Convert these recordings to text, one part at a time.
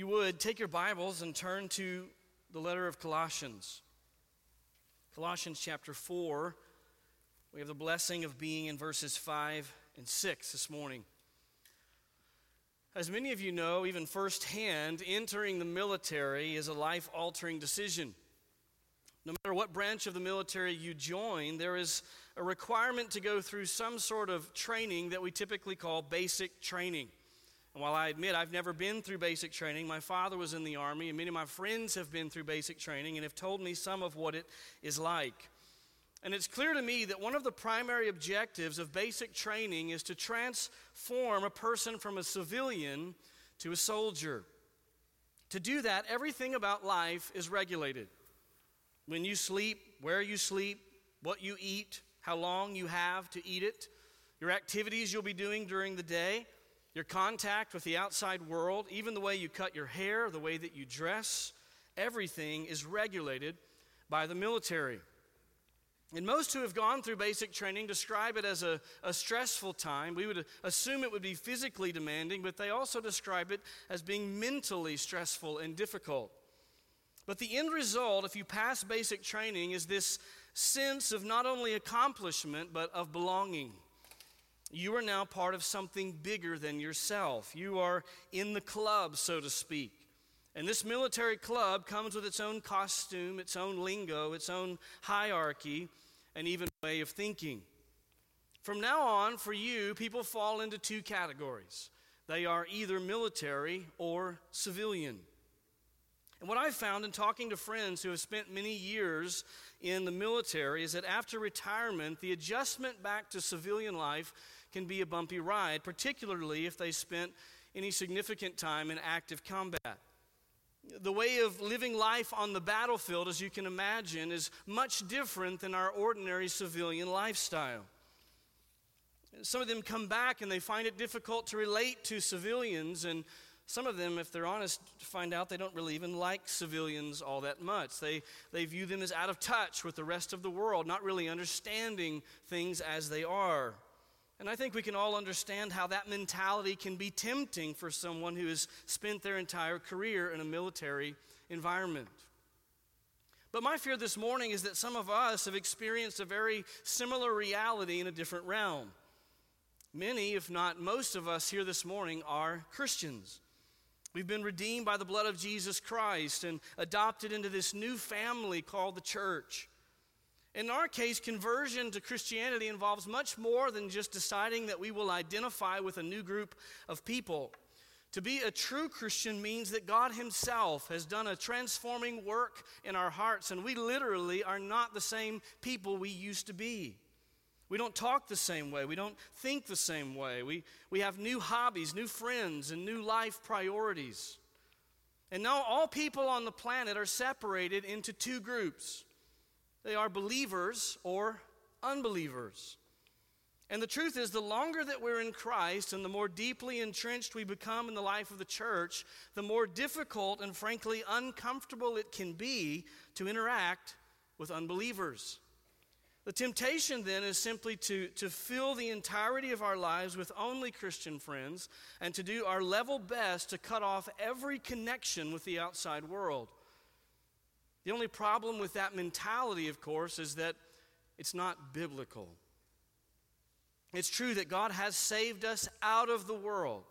you would, take your Bibles and turn to the letter of Colossians. Colossians chapter 4. We have the blessing of being in verses 5 and 6 this morning. As many of you know, even firsthand, entering the military is a life altering decision. No matter what branch of the military you join, there is a requirement to go through some sort of training that we typically call basic training. And while I admit I've never been through basic training, my father was in the Army, and many of my friends have been through basic training and have told me some of what it is like. And it's clear to me that one of the primary objectives of basic training is to transform a person from a civilian to a soldier. To do that, everything about life is regulated. When you sleep, where you sleep, what you eat, how long you have to eat it, your activities you'll be doing during the day your contact with the outside world, even the way you cut your hair, the way that you dress, everything is regulated by the military. And most who have gone through basic training describe it as a, a, stressful time. We would assume it would be physically demanding, but they also describe it as being mentally stressful and difficult. But the end result, if you pass basic training, is this sense of not only accomplishment, but of belonging. You are now part of something bigger than yourself. You are in the club, so to speak. And this military club comes with its own costume, its own lingo, its own hierarchy, and even way of thinking. From now on, for you, people fall into two categories they are either military or civilian. And what I've found in talking to friends who have spent many years in the military is that after retirement, the adjustment back to civilian life can be a bumpy ride, particularly if they spent any significant time in active combat. The way of living life on the battlefield, as you can imagine, is much different than our ordinary civilian lifestyle. Some of them come back and they find it difficult to relate to civilians, and some of them, if they're honest, find out they don't really even like civilians all that much. They, they view them as out of touch with the rest of the world, not really understanding things as they are. And I think we can all understand how that mentality can be tempting for someone who has spent their entire career in a military environment. But my fear this morning is that some of us have experienced a very similar reality in a different realm. Many, if not most of us here this morning, are Christians. We've been redeemed by the blood of Jesus Christ and adopted into this new family called the church. In our case, conversion to Christianity involves much more than just deciding that we will identify with a new group of people. To be a true Christian means that God Himself has done a transforming work in our hearts, and we literally are not the same people we used to be. We don't talk the same way. We don't think the same way. We, we have new hobbies, new friends, and new life priorities. And now all people on the planet are separated into two groups they are believers or unbelievers. And the truth is, the longer that we're in Christ and the more deeply entrenched we become in the life of the church, the more difficult and frankly uncomfortable it can be to interact with unbelievers. The temptation then is simply to, to fill the entirety of our lives with only Christian friends and to do our level best to cut off every connection with the outside world. The only problem with that mentality, of course, is that it's not biblical. It's true that God has saved us out of the world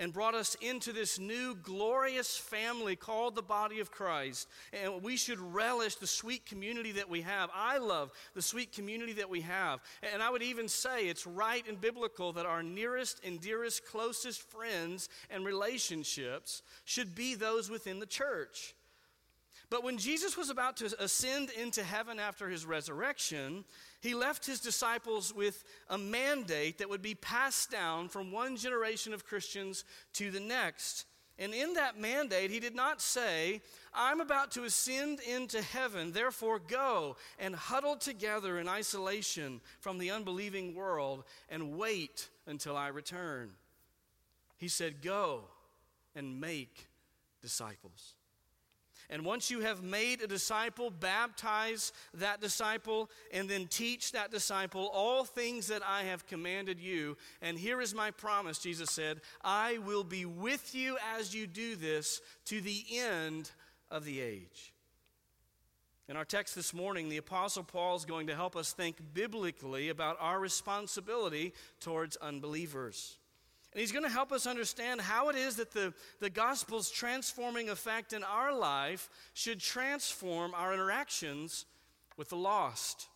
and brought us into this new glorious family called the body of Christ. And we should relish the sweet community that we have. I love the sweet community that we have. And I would even say it's right and biblical that our nearest and dearest, closest friends and relationships should be those within the church. But when Jesus was about to ascend into heaven after his resurrection, he left his disciples with a mandate that would be passed down from one generation of Christians to the next. And in that mandate, he did not say, I'm about to ascend into heaven, therefore go and huddle together in isolation from the unbelieving world and wait until I return. He said, Go and make disciples. And once you have made a disciple, baptize that disciple, and then teach that disciple all things that I have commanded you. And here is my promise, Jesus said I will be with you as you do this to the end of the age. In our text this morning, the Apostle Paul is going to help us think biblically about our responsibility towards unbelievers. And he's going to help us understand how it is that the, the gospel's transforming effect in our life should transform our interactions with the lost.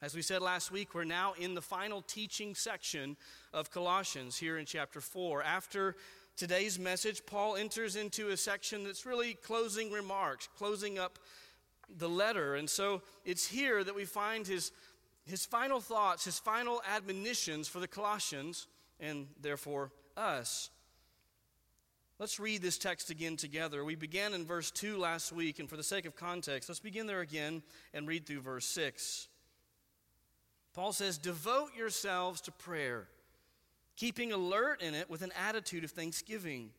As we said last week, we're now in the final teaching section of Colossians here in chapter 4. After today's message, Paul enters into a section that's really closing remarks, closing up the letter. And so it's here that we find his, his final thoughts, his final admonitions for the Colossians and therefore us. Let's read this text again together. We began in verse 2 last week, and for the sake of context, let's begin there again and read through verse 6. Paul says, Devote yourselves to prayer, keeping alert in it with an attitude of thanksgiving,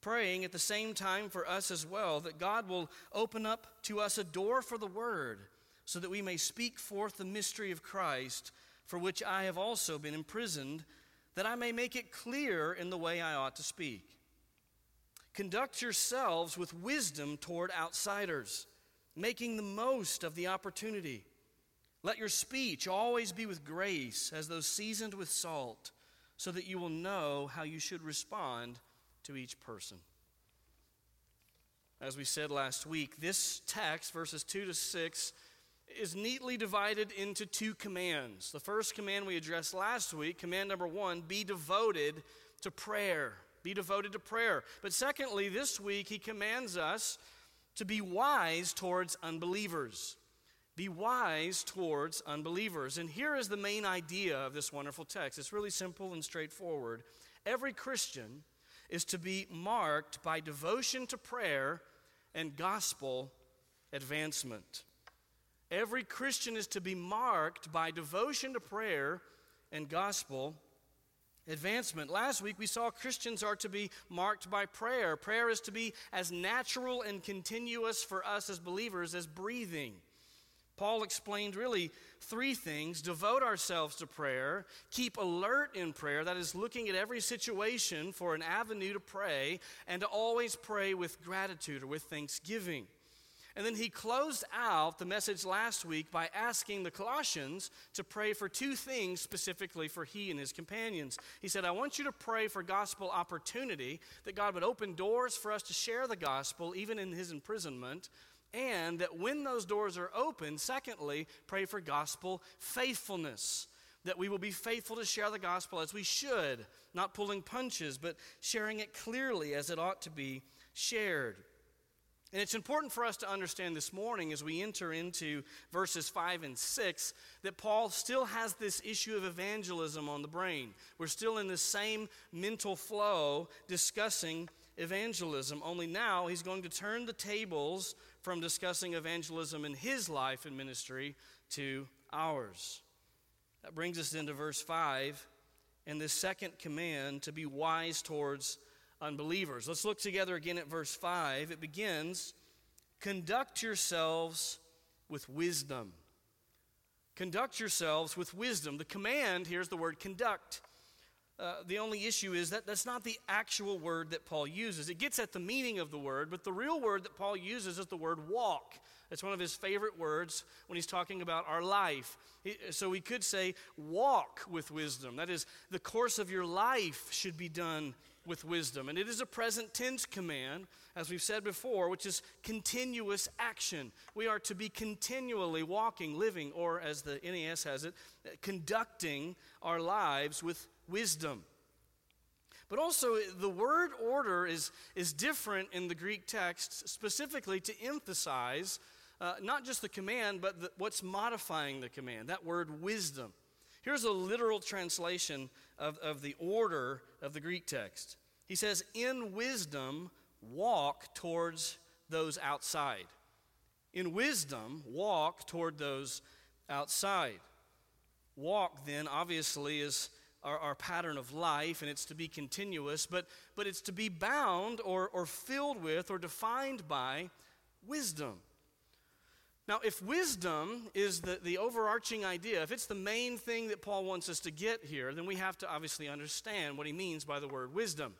praying at the same time for us as well, that God will open up to us a door for the word, so that we may speak forth the mystery of Christ, for which I have also been imprisoned that I may make it clear in the way I ought to speak. Conduct yourselves with wisdom toward outsiders, making the most of the opportunity. Let your speech always be with grace, as though seasoned with salt, so that you will know how you should respond to each person. As we said last week, this text, verses 2 to 6, is neatly divided into two commands. The first command we addressed last week, command number one, be devoted to prayer. Be devoted to prayer. But secondly, this week, he commands us to be wise towards unbelievers. Be wise towards unbelievers. And here is the main idea of this wonderful text it's really simple and straightforward. Every Christian is to be marked by devotion to prayer and gospel advancement. Every Christian is to be marked by devotion to prayer and gospel advancement. Last week we saw Christians are to be marked by prayer. Prayer is to be as natural and continuous for us as believers as breathing. Paul explained really three things devote ourselves to prayer, keep alert in prayer, that is, looking at every situation for an avenue to pray, and to always pray with gratitude or with thanksgiving. And then he closed out the message last week by asking the Colossians to pray for two things specifically for he and his companions. He said, I want you to pray for gospel opportunity, that God would open doors for us to share the gospel even in his imprisonment. And that when those doors are open, secondly, pray for gospel faithfulness that we will be faithful to share the gospel as we should, not pulling punches, but sharing it clearly as it ought to be shared. And it's important for us to understand this morning as we enter into verses 5 and 6 that Paul still has this issue of evangelism on the brain. We're still in the same mental flow discussing evangelism, only now he's going to turn the tables from discussing evangelism in his life and ministry to ours. That brings us into verse 5 and this second command to be wise towards unbelievers. Let's look together again at verse 5. It begins Conduct yourselves with wisdom. Conduct yourselves with wisdom. The command, here's the word conduct. Uh, the only issue is that that's not the actual word that Paul uses. It gets at the meaning of the word, but the real word that Paul uses is the word walk. It's one of his favorite words when he's talking about our life. So we could say, walk with wisdom. That is, the course of your life should be done with wisdom. And it is a present tense command, as we've said before, which is continuous action. We are to be continually walking, living, or as the NAS has it, conducting our lives with wisdom. But also, the word order is, is different in the Greek text, specifically to emphasize uh, not just the command, but the, what's modifying the command that word wisdom. Here's a literal translation of, of the order of the Greek text. He says, In wisdom, walk towards those outside. In wisdom, walk toward those outside. Walk, then, obviously, is our, our, pattern of life and it's to be continuous, but, but it's to be bound or, or filled with or defined by wisdom. Now, if wisdom is the, the overarching idea, if it's the main thing that Paul wants us to get here, then we have to obviously understand what he means by the word wisdom.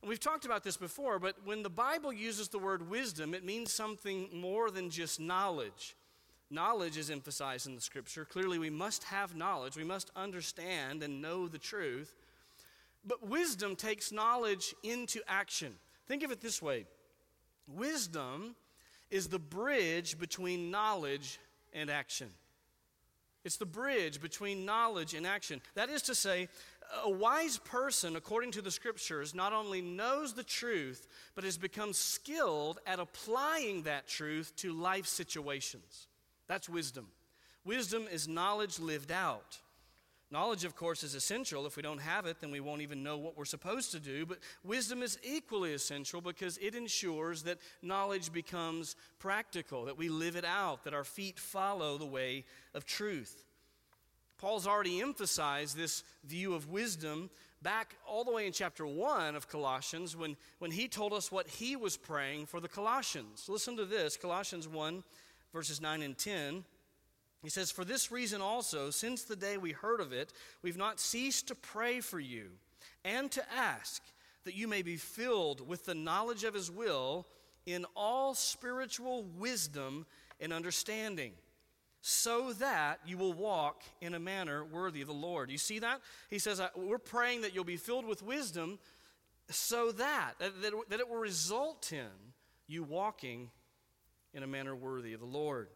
And we've talked about this before, but when the Bible uses the word wisdom, it means something more than just knowledge. Knowledge is emphasized in the scripture. Clearly, we must have knowledge, we must understand and know the truth. But wisdom takes knowledge into action. Think of it this way wisdom is the bridge between knowledge and action. It's the bridge between knowledge and action. That is to say, a wise person, according to the scriptures, not only knows the truth, but has become skilled at applying that truth to life situations. That's wisdom. Wisdom is knowledge lived out. Knowledge, of course, is essential. If we don't have it, then we won't even know what we're supposed to do. But wisdom is equally essential because it ensures that knowledge becomes practical, that we live it out, that our feet follow the way of truth. Paul's already emphasized this view of wisdom back all the way in chapter 1 of Colossians when, when he told us what he was praying for the Colossians. Listen to this Colossians 1, verses 9 and 10. He says, For this reason also, since the day we heard of it, we've not ceased to pray for you and to ask that you may be filled with the knowledge of his will in all spiritual wisdom and understanding, so that you will walk in a manner worthy of the Lord. You see that? He says, uh, We're praying that you'll be filled with wisdom so that, uh, that, that it will result in you walking in a manner worthy of the Lord.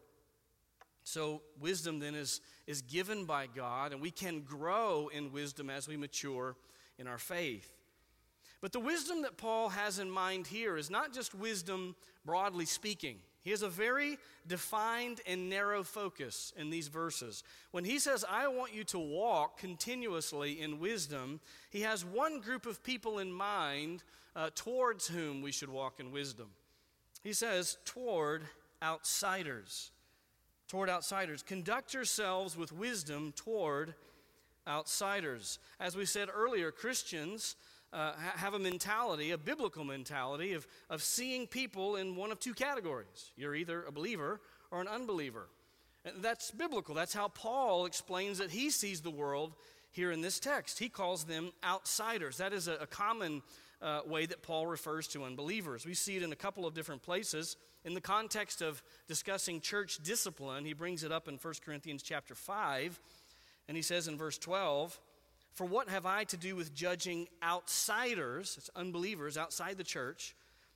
So, wisdom then is, is given by God, and we can grow in wisdom as we mature in our faith. But the wisdom that Paul has in mind here is not just wisdom broadly speaking. He has a very defined and narrow focus in these verses. When he says, I want you to walk continuously in wisdom, he has one group of people in mind uh, towards whom we should walk in wisdom. He says, toward outsiders toward outsiders. Conduct yourselves with wisdom toward outsiders. As we said earlier, Christians uh, have a mentality, a biblical mentality, of, of seeing people in one of two categories. You're either a believer or an unbeliever. That's biblical. That's how Paul explains that he sees the world here in this text. He calls them outsiders. That is a, a common uh, way that Paul refers to unbelievers. We see it in a couple of different places. In the context of discussing church discipline, he brings it up in 1 Corinthians chapter 5, and he says in verse 12, For what have I to do with judging outsiders, it's unbelievers outside the church?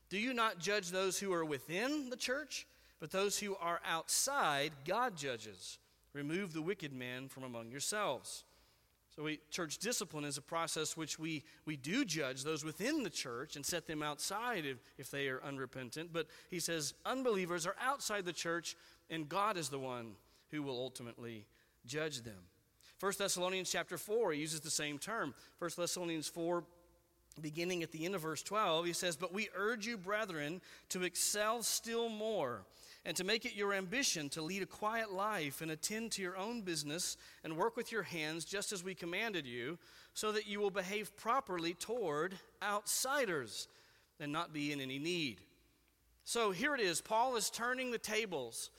Do you not judge those who are within the church? But those who are outside, God judges. Remove the wicked man from among yourselves. So, we, church discipline is a process which we, we do judge those within the church and set them outside if, if they are unrepentant. But he says unbelievers are outside the church, and God is the one who will ultimately judge them. 1 Thessalonians chapter 4, he uses the same term. 1 Thessalonians 4, beginning at the end of verse 12, he says, But we urge you, brethren, to excel still more and to make it your ambition to lead a quiet life and attend to your own business and work with your hands just as we commanded you, so that you will behave properly toward outsiders and not be in any need. So here it is. Paul is turning the tables.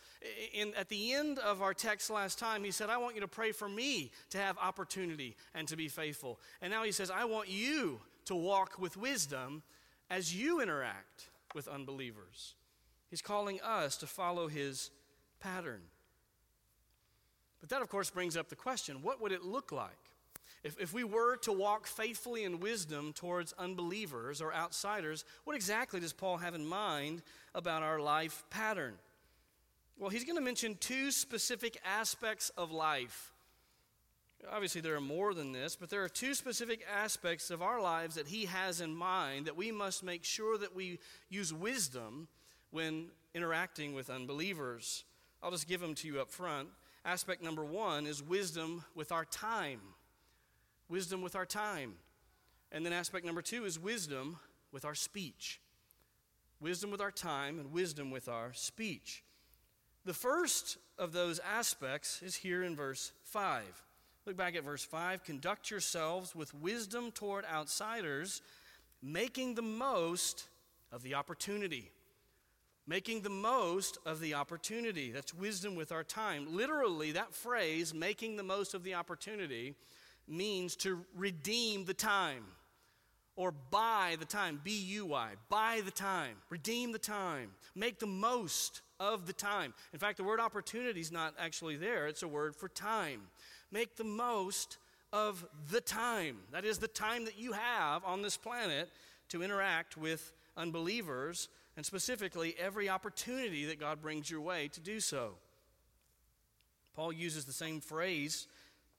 In, at the end of our text last time, he said, I want you to pray for me to have opportunity and to be faithful. And now he says, I want you to walk with wisdom as you interact with unbelievers. He's calling us to follow his pattern. But that, of course, brings up the question what would it look like? If, if we were to walk faithfully in wisdom towards unbelievers or outsiders, what exactly does Paul have in mind about our life pattern? Well, he's going to mention two specific aspects of life. Obviously, there are more than this, but there are two specific aspects of our lives that he has in mind that we must make sure that we use wisdom when interacting with unbelievers. I'll just give them to you up front. Aspect number one is wisdom with our time. Wisdom with our time. And then aspect number two is wisdom with our speech. Wisdom with our time and wisdom with our speech. The first of those aspects is here in verse 5. Look back at verse 5. Conduct yourselves with wisdom toward outsiders, making the most of the opportunity. Making the most of the opportunity. That's wisdom with our time. Literally, that phrase, making the most of the opportunity, means to redeem the time or buy the time. B U Y. Buy the time. Redeem the time. Make the most of the time. In fact, the word opportunity is not actually there, it's a word for time. Make the most of the time. That is the time that you have on this planet to interact with unbelievers, and specifically every opportunity that God brings your way to do so. Paul uses the same phrase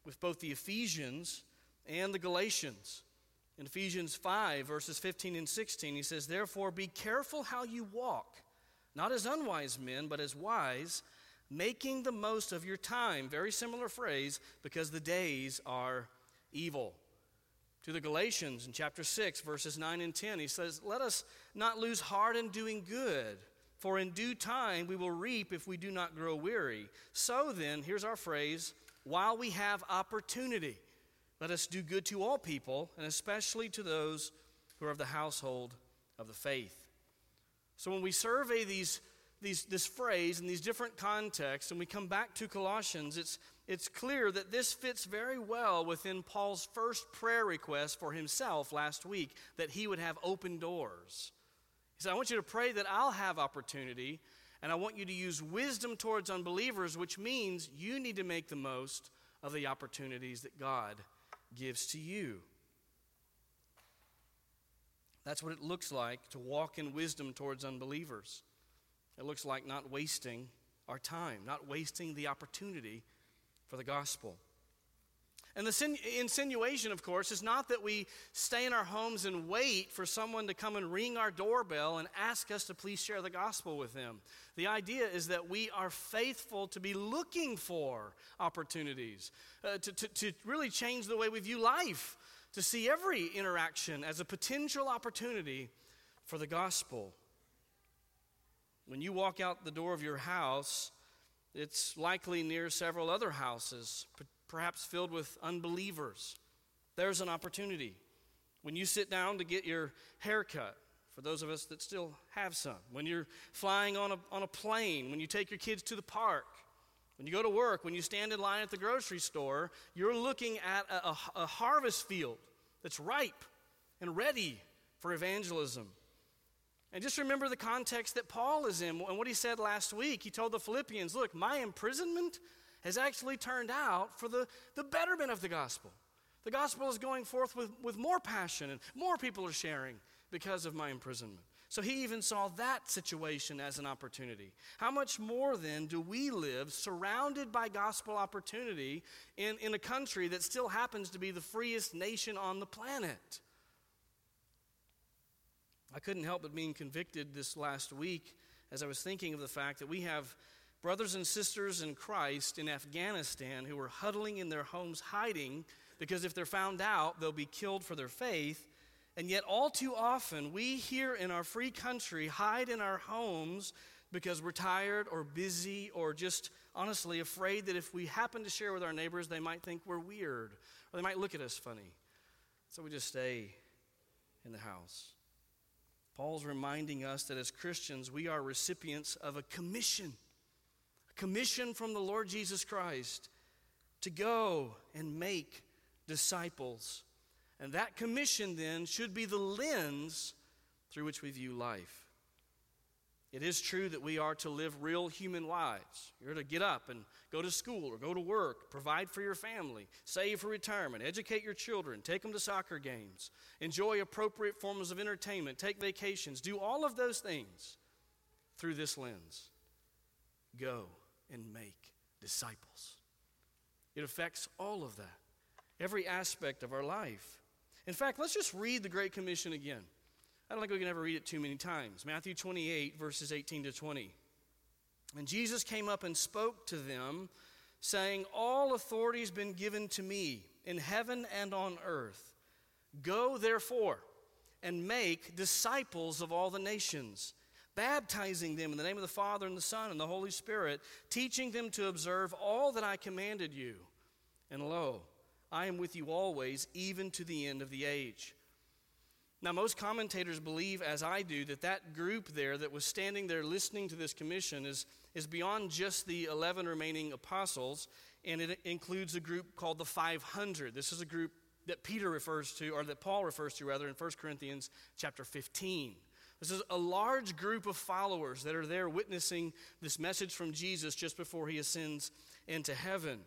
with both the Ephesians and the Galatians. In Ephesians 5, verses 15 and 16, he says, Therefore, be careful how you walk, not as unwise men, but as wise, making the most of your time. Very similar phrase, because the days are evil. To the Galatians in chapter 6, verses 9 and 10, he says, Let us not lose heart in doing good, for in due time we will reap if we do not grow weary. So then, here's our phrase while we have opportunity. Let us do good to all people, and especially to those who are of the household of the faith. So when we survey these, these, this phrase in these different contexts, and we come back to Colossians, it's, it's clear that this fits very well within Paul's first prayer request for himself last week that he would have open doors. He said, I want you to pray that I'll have opportunity, and I want you to use wisdom towards unbelievers, which means you need to make the most of the opportunities that God gives to you. That's what it looks like to walk in wisdom towards unbelievers. It looks like not wasting our time, not wasting the opportunity for the gospel. And the insinuation, of course, is not that we stay in our homes and wait for someone to come and ring our doorbell and ask us to please share the gospel with them. The idea is that we are faithful to be looking for opportunities, uh, to, to, to really change the way we view life, to see every interaction as a potential opportunity for the gospel. When you walk out the door of your house, it's likely near several other houses, perhaps filled with unbelievers, there's an opportunity. When you sit down to get your haircut, for those of us that still have some, when you're flying on a, on a plane, when you take your kids to the park, when you go to work, when you stand in line at the grocery store, you're looking at a, a, a harvest field that's ripe and ready for evangelism. And just remember the context that Paul is in and what he said last week. He told the Philippians, Look, my imprisonment has actually turned out for the, the betterment of the gospel. The gospel is going forth with, with more passion, and more people are sharing because of my imprisonment. So he even saw that situation as an opportunity. How much more then do we live surrounded by gospel opportunity in, in a country that still happens to be the freest nation on the planet? I couldn't help but being convicted this last week as I was thinking of the fact that we have brothers and sisters in Christ in Afghanistan who are huddling in their homes hiding because if they're found out, they'll be killed for their faith. And yet, all too often, we here in our free country hide in our homes because we're tired or busy or just honestly afraid that if we happen to share with our neighbors, they might think we're weird or they might look at us funny. So we just stay in the house. Paul's reminding us that as Christians, we are recipients of a commission a commission from the Lord Jesus Christ to go and make disciples. And that commission then should be the lens through which we view life. It is true that we are to live real human lives. You're to get up and go to school or go to work, provide for your family, save for retirement, educate your children, take them to soccer games, enjoy appropriate forms of entertainment, take vacations, do all of those things through this lens. Go and make disciples. It affects all of that, every aspect of our life. In fact, let's just read the Great Commission again. I don't think we can ever read it too many times. Matthew 28, verses 18 to 20. And Jesus came up and spoke to them, saying, All authority has been given to me in heaven and on earth. Go, therefore, and make disciples of all the nations baptizing them in the name of the Father and the Son and the Holy Spirit, teaching them to observe all that I commanded you. And lo, I am with you always, even to the end of the age. Now, most commentators believe, as I do, that that group there that was standing there listening to this commission is, is beyond just the 11 remaining apostles, and it includes a group called the 500. This is a group that Peter refers to, or that Paul refers to, rather, in 1 Corinthians chapter 15. This is a large group of followers that are there witnessing this message from Jesus just before he ascends into heaven.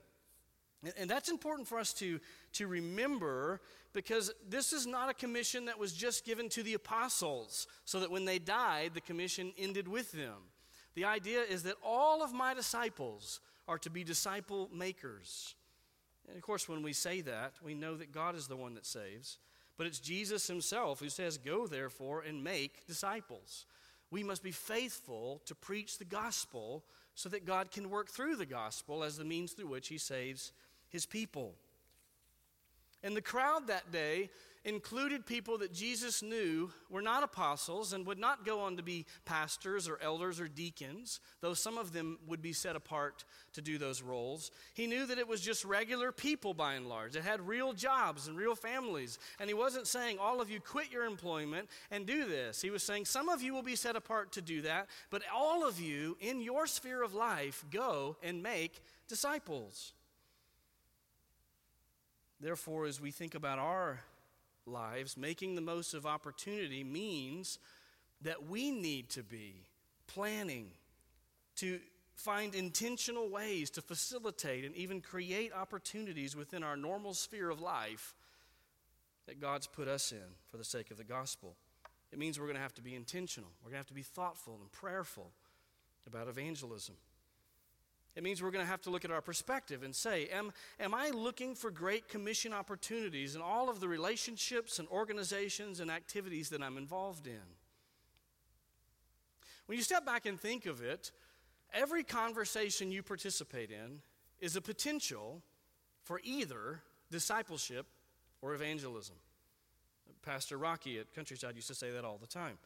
And that's important for us to, to remember because this is not a commission that was just given to the apostles so that when they died, the commission ended with them. The idea is that all of my disciples are to be disciple makers. And of course, when we say that, we know that God is the one that saves, but it's Jesus himself who says, Go therefore and make disciples. We must be faithful to preach the gospel so that God can work through the gospel as the means through which he saves his people. And the crowd that day included people that Jesus knew were not apostles and would not go on to be pastors or elders or deacons, though some of them would be set apart to do those roles. He knew that it was just regular people by and large that had real jobs and real families. And he wasn't saying, all of you quit your employment and do this. He was saying, some of you will be set apart to do that, but all of you in your sphere of life go and make disciples. Therefore, as we think about our lives, making the most of opportunity means that we need to be planning to find intentional ways to facilitate and even create opportunities within our normal sphere of life that God's put us in for the sake of the gospel. It means we're going to have to be intentional, we're going to have to be thoughtful and prayerful about evangelism. It means we're going to have to look at our perspective and say, am, am I looking for great commission opportunities in all of the relationships and organizations and activities that I'm involved in? When you step back and think of it, every conversation you participate in is a potential for either discipleship or evangelism. Pastor Rocky at Countryside used to say that all the time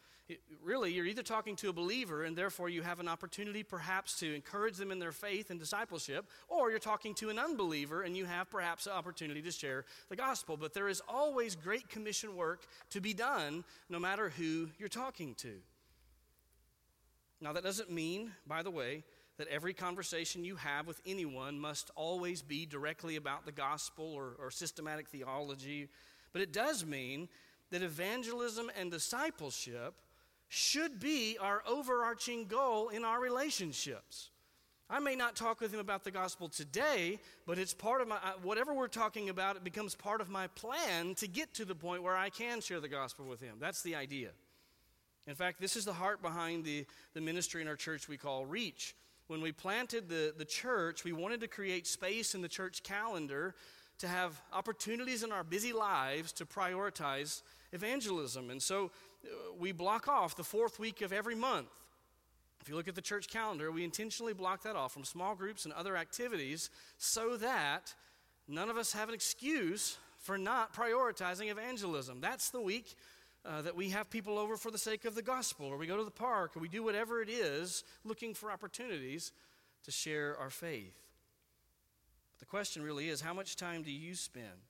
really, you're either talking to a believer and therefore you have an opportunity perhaps to encourage them in their faith and discipleship, or you're talking to an unbeliever and you have perhaps an opportunity to share the gospel. But there is always great commission work to be done no matter who you're talking to. Now, that doesn't mean, by the way, that every conversation you have with anyone must always be directly about the gospel or, or systematic theology, but it does mean that evangelism and discipleship should be our overarching goal in our relationships. I may not talk with him about the gospel today, but it's part of my, whatever we're talking about, it becomes part of my plan to get to the point where I can share the gospel with him. That's the idea. In fact, this is the heart behind the, the ministry in our church we call Reach. When we planted the, the church, we wanted to create space in the church calendar to have opportunities in our busy lives to prioritize evangelism. And so we block off the fourth week of every month. If you look at the church calendar, we intentionally block that off from small groups and other activities so that none of us have an excuse for not prioritizing evangelism. That's the week uh, that we have people over for the sake of the gospel, or we go to the park, or we do whatever it is looking for opportunities to share our faith. But the question really is how much time do you spend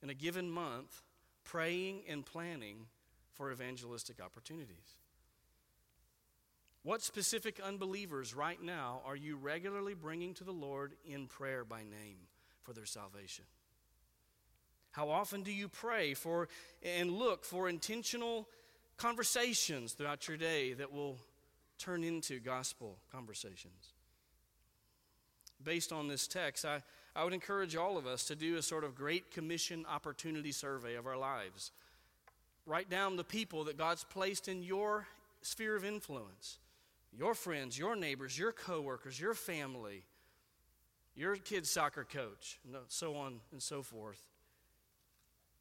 in a given month praying and planning for evangelistic opportunities. What specific unbelievers right now are you regularly bringing to the Lord in prayer by name for their salvation? How often do you pray for and look for intentional conversations throughout your day that will turn into gospel conversations? Based on this text, I, I would encourage all of us to do a sort of Great Commission opportunity survey of our lives Write down the people that God's placed in your sphere of influence your friends, your neighbors, your coworkers, your family, your kid's soccer coach, and so on and so forth.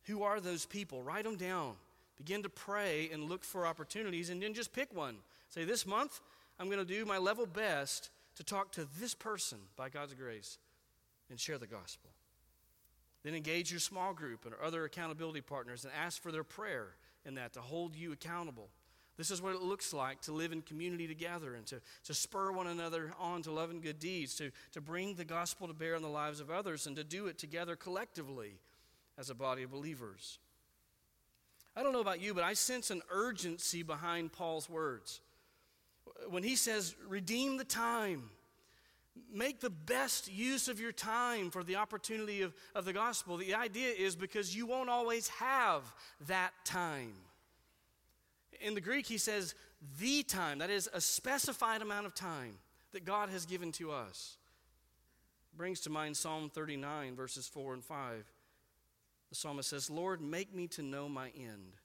Who are those people? Write them down. Begin to pray and look for opportunities, and then just pick one. Say, This month, I'm going to do my level best to talk to this person by God's grace and share the gospel. Then engage your small group and other accountability partners and ask for their prayer in that to hold you accountable. This is what it looks like to live in community together and to, to spur one another on to love and good deeds, to, to bring the gospel to bear on the lives of others, and to do it together collectively as a body of believers. I don't know about you, but I sense an urgency behind Paul's words. When he says, redeem the time, make the best use of your time for the opportunity of, of the gospel, the idea is because you won't always have that time. In the Greek, he says, the time, that is a specified amount of time that God has given to us. Brings to mind Psalm 39, verses 4 and 5. The psalmist says, Lord, make me to know my end,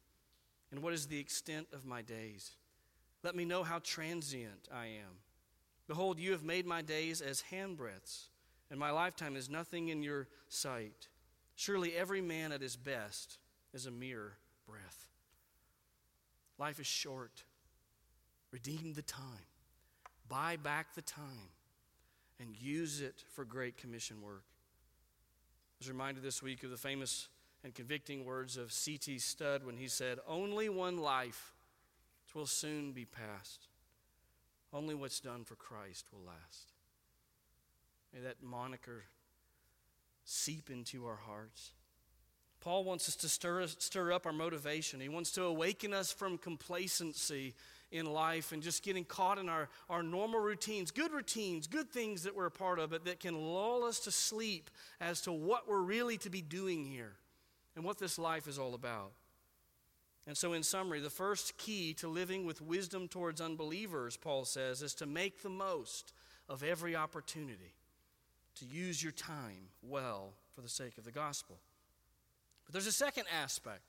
and what is the extent of my days. Let me know how transient I am. Behold, you have made my days as handbreadths, and my lifetime is nothing in your sight. Surely every man at his best is a mere breath. Life is short. Redeem the time, buy back the time, and use it for Great Commission work. I was reminded this week of the famous and convicting words of C.T. Studd when he said, Only one life will soon be past. Only what's done for Christ will last. May that moniker seep into our hearts. Paul wants us to stir, stir up our motivation. He wants to awaken us from complacency in life and just getting caught in our, our normal routines, good routines, good things that we're a part of, but that can lull us to sleep as to what we're really to be doing here and what this life is all about. And so, in summary, the first key to living with wisdom towards unbelievers, Paul says, is to make the most of every opportunity to use your time well for the sake of the gospel. But there's a second aspect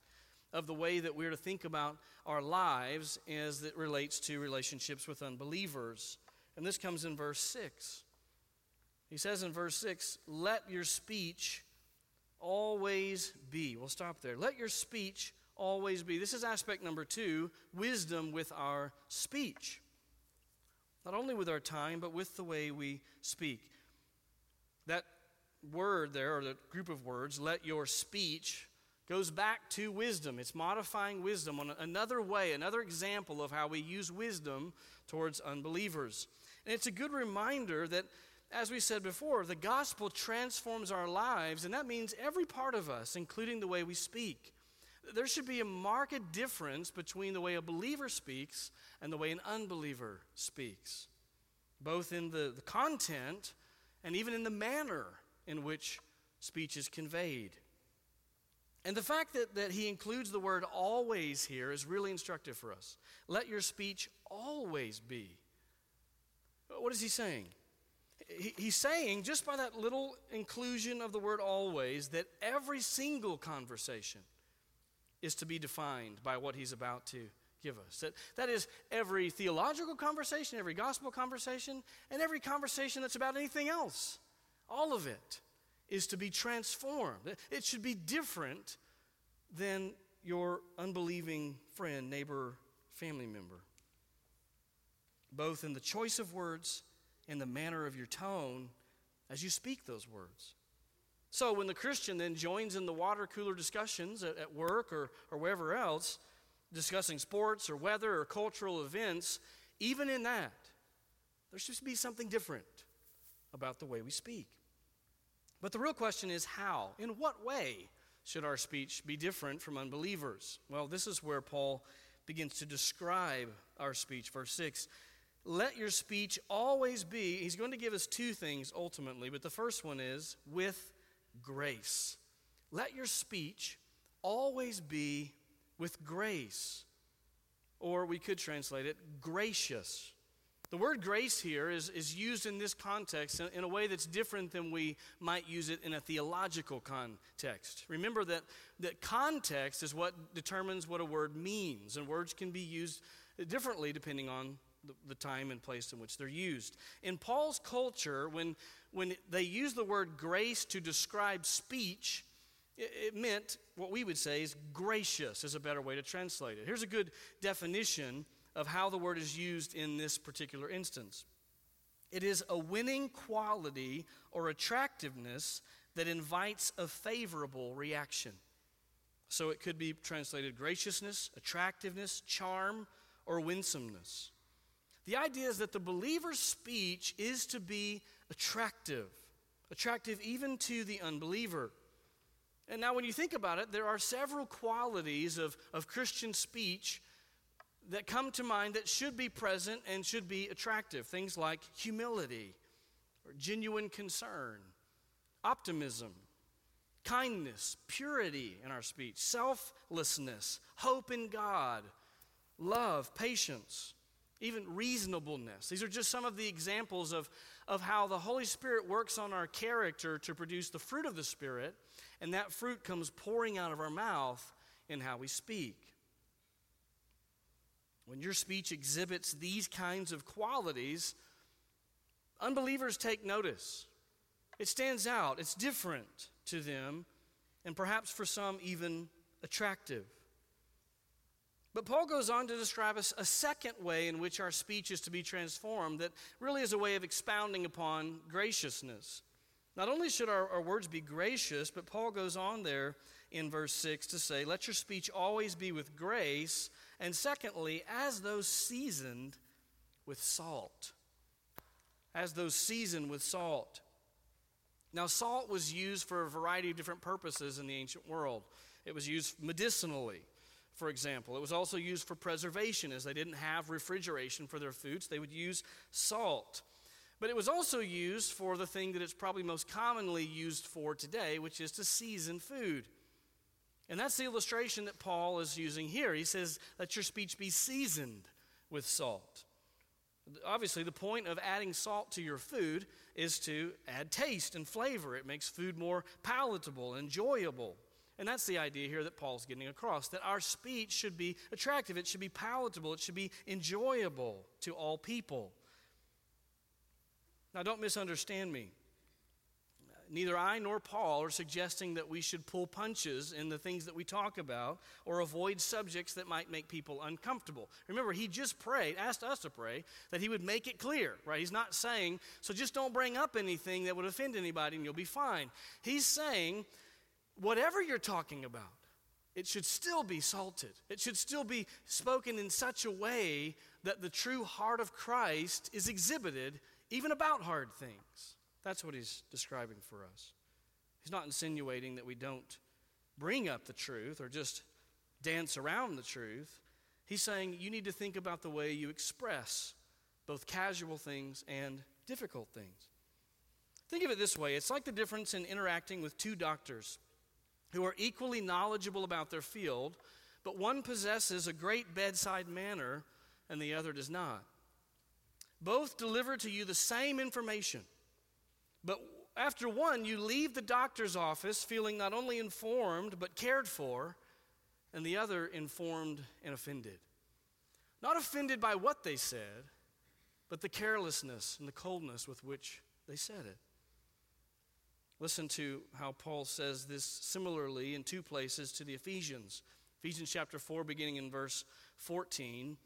of the way that we're to think about our lives as it relates to relationships with unbelievers. And this comes in verse 6. He says in verse 6, Let your speech always be. We'll stop there. Let your speech always be. This is aspect number two wisdom with our speech. Not only with our time, but with the way we speak. That word there, or the group of words, let your speech, goes back to wisdom. It's modifying wisdom on another way, another example of how we use wisdom towards unbelievers. And it's a good reminder that, as we said before, the gospel transforms our lives, and that means every part of us, including the way we speak. There should be a marked difference between the way a believer speaks and the way an unbeliever speaks, both in the, the content and even in the manner in which speech is conveyed. And the fact that, that he includes the word always here is really instructive for us. Let your speech always be. What is he saying? He, he's saying, just by that little inclusion of the word always, that every single conversation is to be defined by what he's about to give us. That, that is every theological conversation, every gospel conversation, and every conversation that's about anything else. All of it is to be transformed. It should be different than your unbelieving friend, neighbor, family member. Both in the choice of words and the manner of your tone as you speak those words. So when the Christian then joins in the water cooler discussions at, at work or, or wherever else, discussing sports or weather or cultural events, even in that, there should be something different about the way we speak. But the real question is how? In what way should our speech be different from unbelievers? Well, this is where Paul begins to describe our speech. Verse 6 Let your speech always be, he's going to give us two things ultimately, but the first one is with grace. Let your speech always be with grace. Or we could translate it gracious. The word grace here is, is used in this context in, in, a way that's different than we might use it in a theological context. Remember that, that context is what determines what a word means, and words can be used differently depending on the, time and place in which they're used. In Paul's culture, when, when they use the word grace to describe speech, it meant what we would say is gracious, is a better way to translate it. Here's a good definition of how the word is used in this particular instance it is a winning quality or attractiveness that invites a favorable reaction. So it could be translated graciousness, attractiveness, charm, or winsomeness. The idea is that the believer's speech is to be attractive, attractive even to the unbeliever. And now, when you think about it, there are several qualities of, of Christian speech that come to mind that should be present and should be attractive. Things like humility, or genuine concern, optimism, kindness, purity in our speech, selflessness, hope in God, love, patience, even reasonableness. These are just some of the examples of, of how the Holy Spirit works on our character to produce the fruit of the Spirit, and that fruit comes pouring out of our mouth in how we speak. When your speech exhibits these kinds of qualities, unbelievers take notice. It stands out, it's different to them, and perhaps for some, even attractive. But Paul goes on to describe us a second way in which our speech is to be transformed that really is a way of expounding upon graciousness. Not only should our, our, words be gracious, but Paul goes on there in verse 6 to say, Let your speech always be with grace, and secondly, as those seasoned with salt. As those seasoned with salt. Now, salt was used for a variety of different purposes in the ancient world. It was used medicinally, for example. It was also used for preservation, as they didn't have refrigeration for their foods, they would use salt. But it was also used for the thing that it's probably most commonly used for today, which is to season food. And that's the illustration that Paul is using here. He says, Let your speech be seasoned with salt. Obviously, the point of adding salt to your food is to add taste and flavor. It makes food more palatable, enjoyable. And that's the idea here that Paul's getting across that our speech should be attractive, it should be palatable, it should be enjoyable to all people. Now, don't misunderstand me neither I nor Paul are suggesting that we should pull punches in the things that we talk about or avoid subjects that might make people uncomfortable. Remember, he just prayed, asked us to pray, that he would make it clear, right? He's not saying, so just don't bring up anything that would offend anybody and you'll be fine. He's saying, whatever you're talking about, it should still be salted. It should still be spoken in such a way that the true heart of Christ is exhibited, even about hard things. That's what he's describing for us. He's not insinuating that we don't bring up the truth or just dance around the truth. He's saying you need to think about the way you express both casual things and difficult things. Think of it this way it's like the difference in interacting with two doctors who are equally knowledgeable about their field, but one possesses a great bedside manner and the other does not. Both deliver to you the same information but after one, you leave the doctor's office feeling not only informed, but cared for, and the other informed and offended. Not offended by what they said, but the carelessness and the coldness with which they said it. Listen to how Paul says this similarly in two places to the Ephesians. Ephesians chapter 4, beginning in verse 14.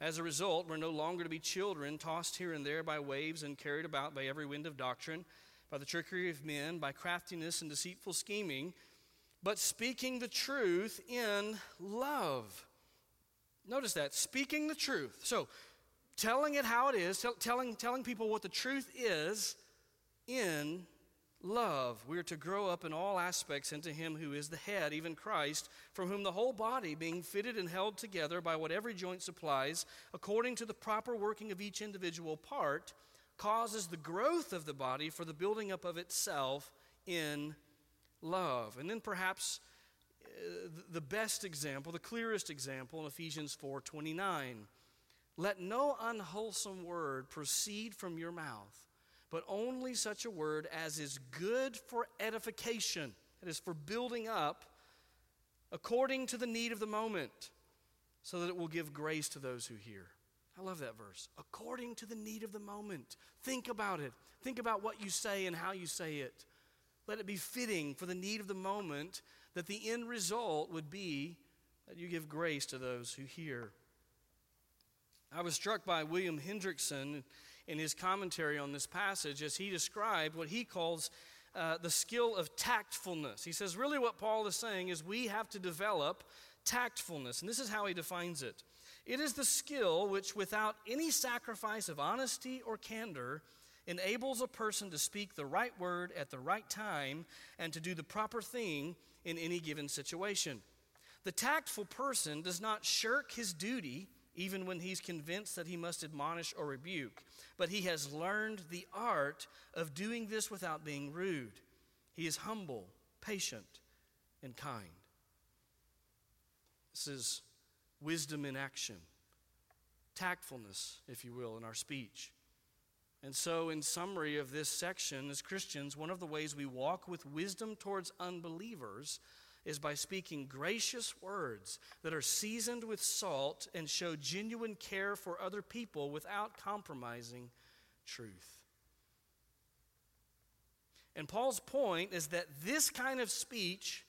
As a result, we're no longer to be children, tossed here and there by waves and carried about by every wind of doctrine, by the trickery of men, by craftiness and deceitful scheming, but speaking the truth in love. Notice that, speaking the truth. So, telling it how it is, tell, telling, telling people what the truth is in love. We are to grow up in all aspects into Him who is the head, even Christ, from whom the whole body, being fitted and held together by what every joint supplies, according to the proper working of each individual part, causes the growth of the body for the building up of itself in love. And then perhaps uh, the best example, the clearest example in Ephesians 4:29. Let no unwholesome word proceed from your mouth but only such a word as is good for edification, that is, for building up according to the need of the moment, so that it will give grace to those who hear. I love that verse. According to the need of the moment. Think about it. Think about what you say and how you say it. Let it be fitting for the need of the moment that the end result would be that you give grace to those who hear. I was struck by William Hendriksen in his commentary on this passage as he described what he calls uh, the skill of tactfulness. He says, really, what Paul is saying is we have to develop tactfulness. And this is how he defines it it is the skill which, without any sacrifice of honesty or candor, enables a person to speak the right word at the right time and to do the proper thing in any given situation. The tactful person does not shirk his duty even when he's convinced that he must admonish or rebuke, but he has learned the art of doing this without being rude. He is humble, patient, and kind. This is wisdom in action, tactfulness, if you will, in our speech. And so, in summary of this section, as Christians, one of the ways we walk with wisdom towards unbelievers is by speaking gracious words that are seasoned with salt and show genuine care for other people without compromising truth. And Paul's point is that this kind of speech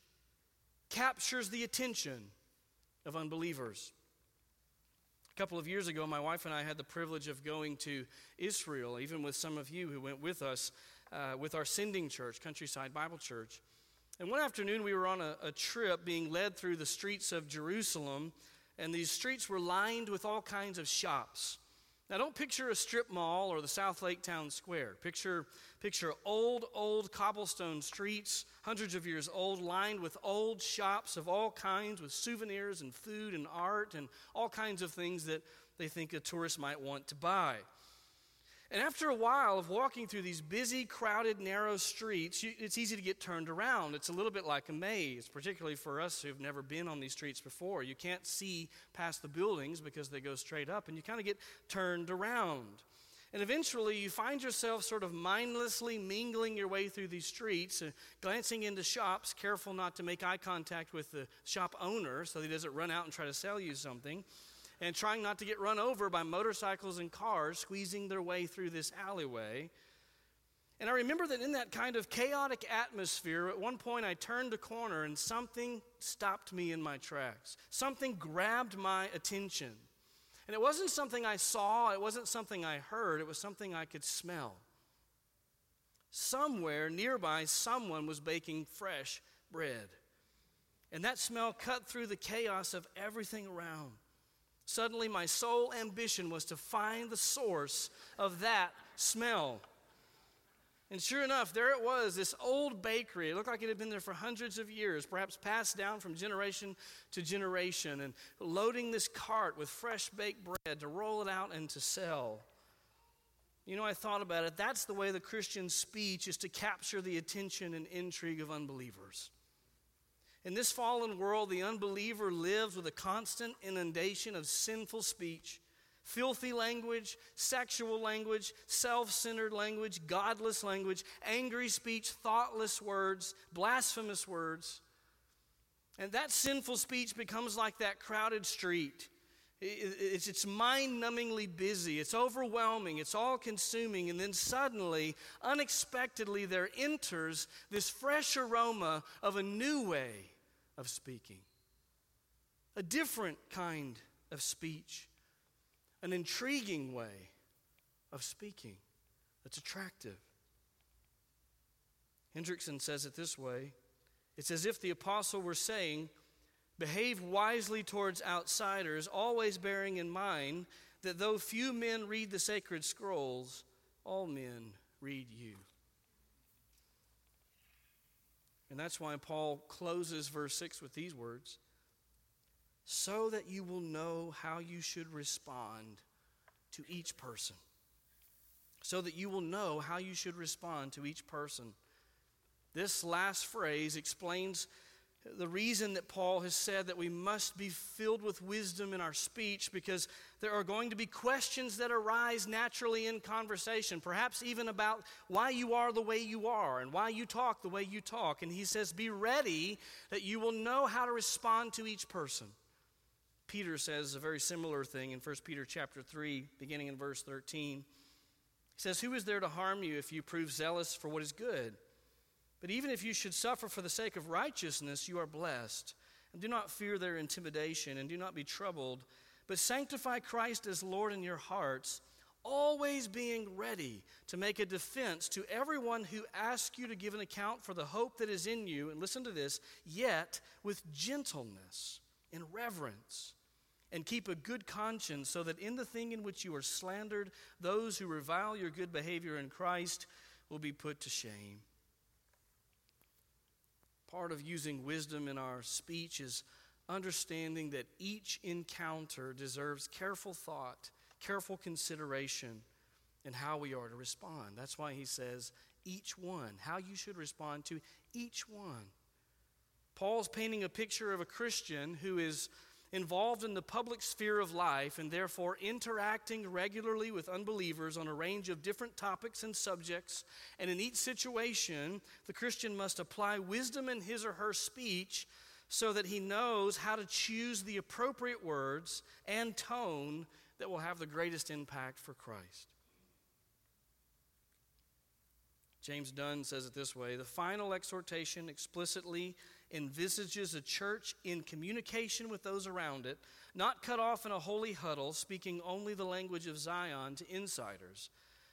captures the attention of unbelievers. A couple of years ago, my wife and I had the privilege of going to Israel, even with some of you who went with us uh, with our sending church, Countryside Bible Church. And one afternoon, we were on a, a trip being led through the streets of Jerusalem, and these streets were lined with all kinds of shops. Now, don't picture a strip mall or the Southlake Town Square. Picture, picture old, old cobblestone streets, hundreds of years old, lined with old shops of all kinds with souvenirs and food and art and all kinds of things that they think a tourist might want to buy. And after a while of walking through these busy, crowded, narrow streets, you, it's easy to get turned around. It's a little bit like a maze, particularly for us who've never been on these streets before. You can't see past the buildings because they go straight up, and you kind of get turned around. And eventually, you find yourself sort of mindlessly mingling your way through these streets, uh, glancing into shops, careful not to make eye contact with the shop owner so he doesn't run out and try to sell you something and trying not to get run over by motorcycles and cars squeezing their way through this alleyway. And I remember that in that kind of chaotic atmosphere, at one point I turned a corner and something stopped me in my tracks. Something grabbed my attention. And it wasn't something I saw, it wasn't something I heard, it was something I could smell. Somewhere nearby, someone was baking fresh bread. And that smell cut through the chaos of everything around. Suddenly, my sole ambition was to find the source of that smell. And sure enough, there it was, this old bakery. It looked like it had been there for hundreds of years, perhaps passed down from generation to generation, and loading this cart with fresh baked bread to roll it out and to sell. You know, I thought about it. That's the way the Christian speech is to capture the attention and intrigue of unbelievers. In this fallen world, the unbeliever lives with a constant inundation of sinful speech, filthy language, sexual language, self centered language, godless language, angry speech, thoughtless words, blasphemous words. And that sinful speech becomes like that crowded street. It's, mind numbingly busy, it's overwhelming, it's all consuming, and then suddenly, unexpectedly, there enters this fresh aroma of a new way of speaking, a different kind of speech, an intriguing way of speaking that's attractive. Hendriksen says it this way it's as if the apostle were saying, Behave wisely towards outsiders, always bearing in mind that though few men read the sacred scrolls, all men read you. And that's why Paul closes verse 6 with these words so that you will know how you should respond to each person. So that you will know how you should respond to each person. This last phrase explains the reason that Paul has said that we must be filled with wisdom in our speech because there are going to be questions that arise naturally in conversation, perhaps even about why you are the way you are and why you talk the way you talk. And he says, Be ready that you will know how to respond to each person. Peter says a very similar thing in 1 Peter chapter 3, beginning in verse 13. He says, Who is there to harm you if you prove zealous for what is good? But even if you should suffer for the sake of righteousness, you are blessed. And do not fear their intimidation, and do not be troubled, but sanctify Christ as Lord in your hearts, always being ready to make a defense to everyone who asks you to give an account for the hope that is in you. And listen to this yet with gentleness and reverence. And keep a good conscience, so that in the thing in which you are slandered, those who revile your good behavior in Christ will be put to shame. Part of using wisdom in our speech is understanding that each encounter deserves careful thought, careful consideration in how we are to respond. That's why he says, each one, how you should respond to each one. Paul's painting a picture of a Christian who is involved in the public sphere of life and therefore interacting regularly with unbelievers on a range of different topics and subjects. And in each situation, the Christian must apply wisdom in his or her speech so that he knows how to choose the appropriate words and tone that will have the greatest impact for Christ. James Dunn says it this way The final exhortation explicitly envisages a church in communication with those around it, not cut off in a holy huddle, speaking only the language of Zion to insiders,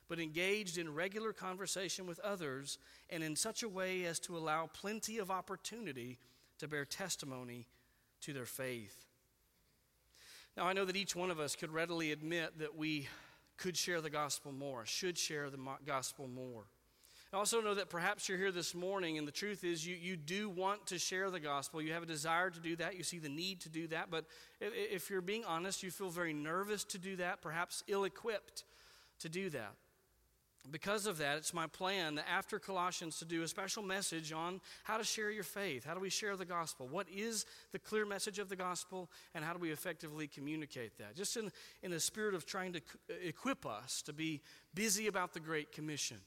but engaged in regular conversation with others and in such a way as to allow plenty of opportunity to bear testimony to their faith. Now, I know that each one of us could readily admit that we could share the gospel more, should share the gospel more. I also know that perhaps you're here this morning, and the truth is you, you do want to share the gospel. You have a desire to do that. You see the need to do that. But if, if you're being honest, you feel very nervous to do that, perhaps ill equipped to do that. Because of that, it's my plan that after Colossians to do a special message on how to share your faith. How do we share the gospel? What is the clear message of the gospel? And how do we effectively communicate that? Just in, in the spirit of trying to equip us to be busy about the Great Commission.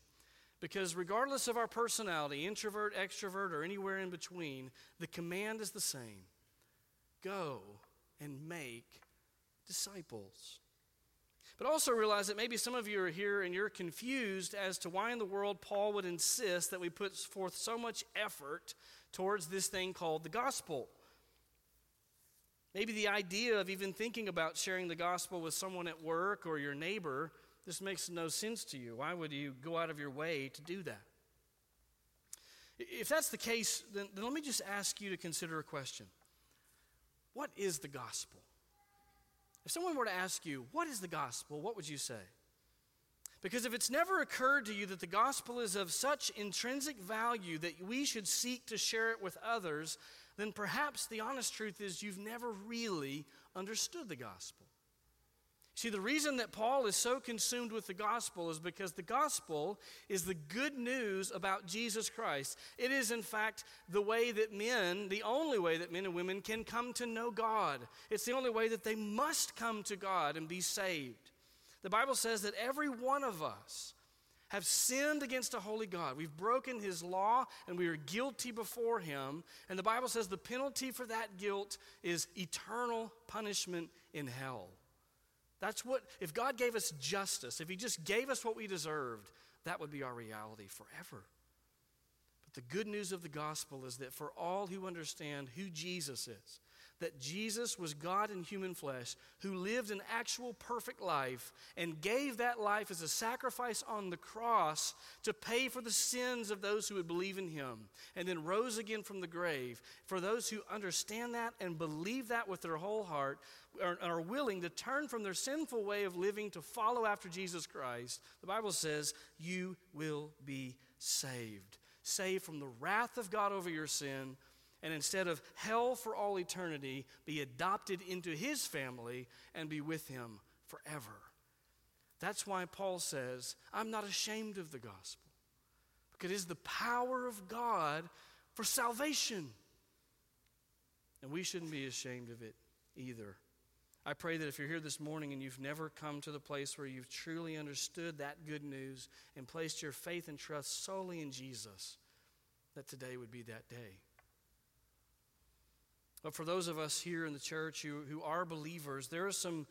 Because regardless of our personality, introvert, extrovert, or anywhere in between, the command is the same go and make disciples. But also realize that maybe some of you are here and you're confused as to why in the world Paul would insist that we put forth so much effort towards this thing called the gospel. Maybe the idea of even thinking about sharing the gospel with someone at work or your neighbor this makes no sense to you. Why would you go out of your way to do that? If that's the case, then, then let me just ask you to consider a question What is the gospel? If someone were to ask you, What is the gospel? what would you say? Because if it's never occurred to you that the gospel is of such intrinsic value that we should seek to share it with others, then perhaps the honest truth is you've never really understood the gospel. See, the reason that Paul is so consumed with the gospel is because the gospel is the good news about Jesus Christ. It is, in fact, the way that men, the only way that men and women can come to know God. It's the only way that they must come to God and be saved. The Bible says that every one of us have sinned against a holy God. We've broken his law and we are guilty before him. And the Bible says the penalty for that guilt is eternal punishment in hell. That's what, if God gave us justice, if He just gave us what we deserved, that would be our reality forever. But the good news of the gospel is that for all who understand who Jesus is, that Jesus was God in human flesh who lived an actual perfect life and gave that life as a sacrifice on the cross to pay for the sins of those who would believe in him and then rose again from the grave. For those who understand that and believe that with their whole heart are, are willing to turn from their sinful way of living to follow after Jesus Christ, the Bible says you will be saved. Saved from the wrath of God over your sin and instead of hell for all eternity, be adopted into his family and be with him forever. That's why Paul says, I'm not ashamed of the gospel, because it is the power of God for salvation. And we shouldn't be ashamed of it either. I pray that if you're here this morning and you've never come to the place where you've truly understood that good news and placed your faith and trust solely in Jesus, that today would be that day. But for those of us here in the church who, who are believers, there are some,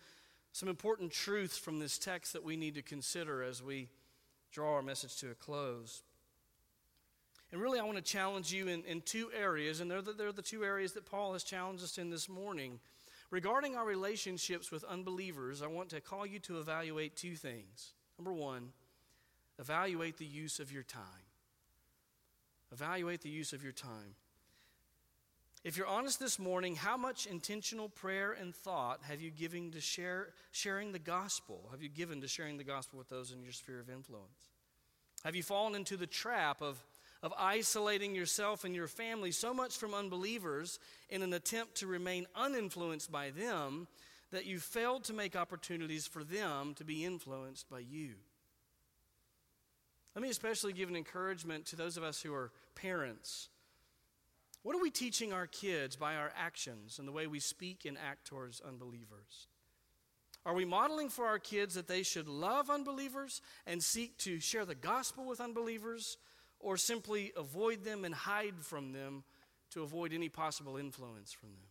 some important truths from this text that we need to consider as we draw our message to a close. And really, I want to challenge you in, in two areas, and they're the, they're the two areas that Paul has challenged us in this morning. Regarding our relationships with unbelievers, I want to call you to evaluate two things. Number one, evaluate the use of your time. Evaluate the use of your time. If you're honest this morning, how much intentional prayer and thought have you given to share, sharing the gospel? Have you given to sharing the gospel with those in your sphere of influence? Have you fallen into the trap of, of isolating yourself and your family so much from unbelievers in an attempt to remain uninfluenced by them that you failed to make opportunities for them to be influenced by you. Let me especially give an encouragement to those of us who are parents. What are we teaching our kids by our actions and the way we speak and act towards unbelievers? Are we modeling for our kids that they should love unbelievers and seek to share the gospel with unbelievers, or simply avoid them and hide from them to avoid any possible influence from them?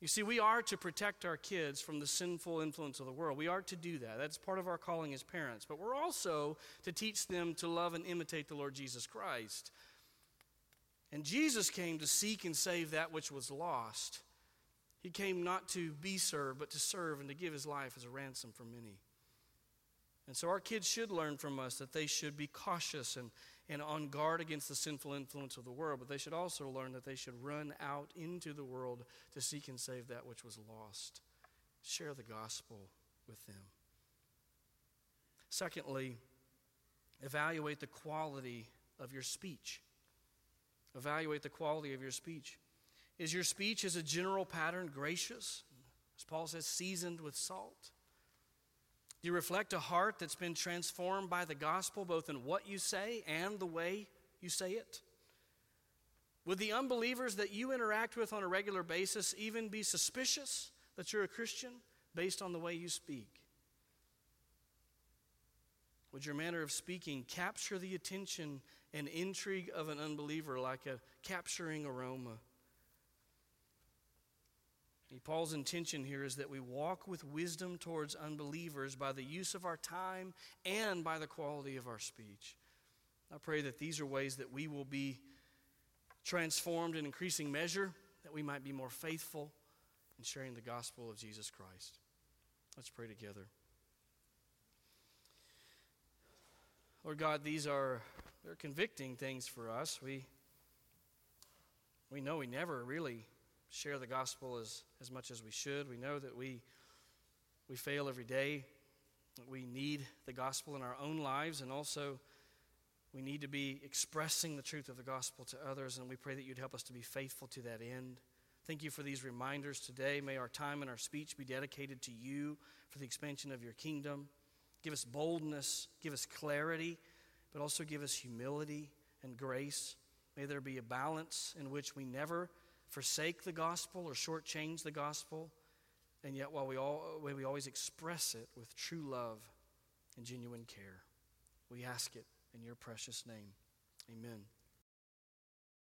You see, we are to protect our kids from the sinful influence of the world. We are to do that. That's part of our calling as parents. But we're also to teach them to love and imitate the Lord Jesus Christ. And Jesus came to seek and save that which was lost. He came not to be served, but to serve and to give his life as a ransom for many. And so our kids should learn from us that they should be cautious and, and on guard against the sinful influence of the world, but they should also learn that they should run out into the world to seek and save that which was lost. Share the gospel with them. Secondly, evaluate the quality of your speech. Evaluate the quality of your speech. Is your speech as a general pattern gracious? As Paul says, seasoned with salt? Do you reflect a heart that's been transformed by the gospel, both in what you say and the way you say it? Would the unbelievers that you interact with on a regular basis even be suspicious that you're a Christian based on the way you speak? Would your manner of speaking capture the attention and intrigue of an unbeliever like a capturing aroma? Paul's intention here is that we walk with wisdom towards unbelievers by the use of our time and by the quality of our speech. I pray that these are ways that we will be transformed in increasing measure, that we might be more faithful in sharing the gospel of Jesus Christ. Let's pray together. Lord God, these are they're convicting things for us. We we know we never really share the gospel as, as much as we should. We know that we, we fail every day. We need the gospel in our own lives, and also we need to be expressing the truth of the gospel to others, and we pray that you'd help us to be faithful to that end. Thank you for these reminders today. May our time and our speech be dedicated to you for the expansion of your kingdom. Give us boldness, give us clarity, but also give us humility and grace. May there be a balance in which we never forsake the gospel or shortchange the gospel, and yet while we, all, we always express it with true love and genuine care. We ask it in your precious name. Amen.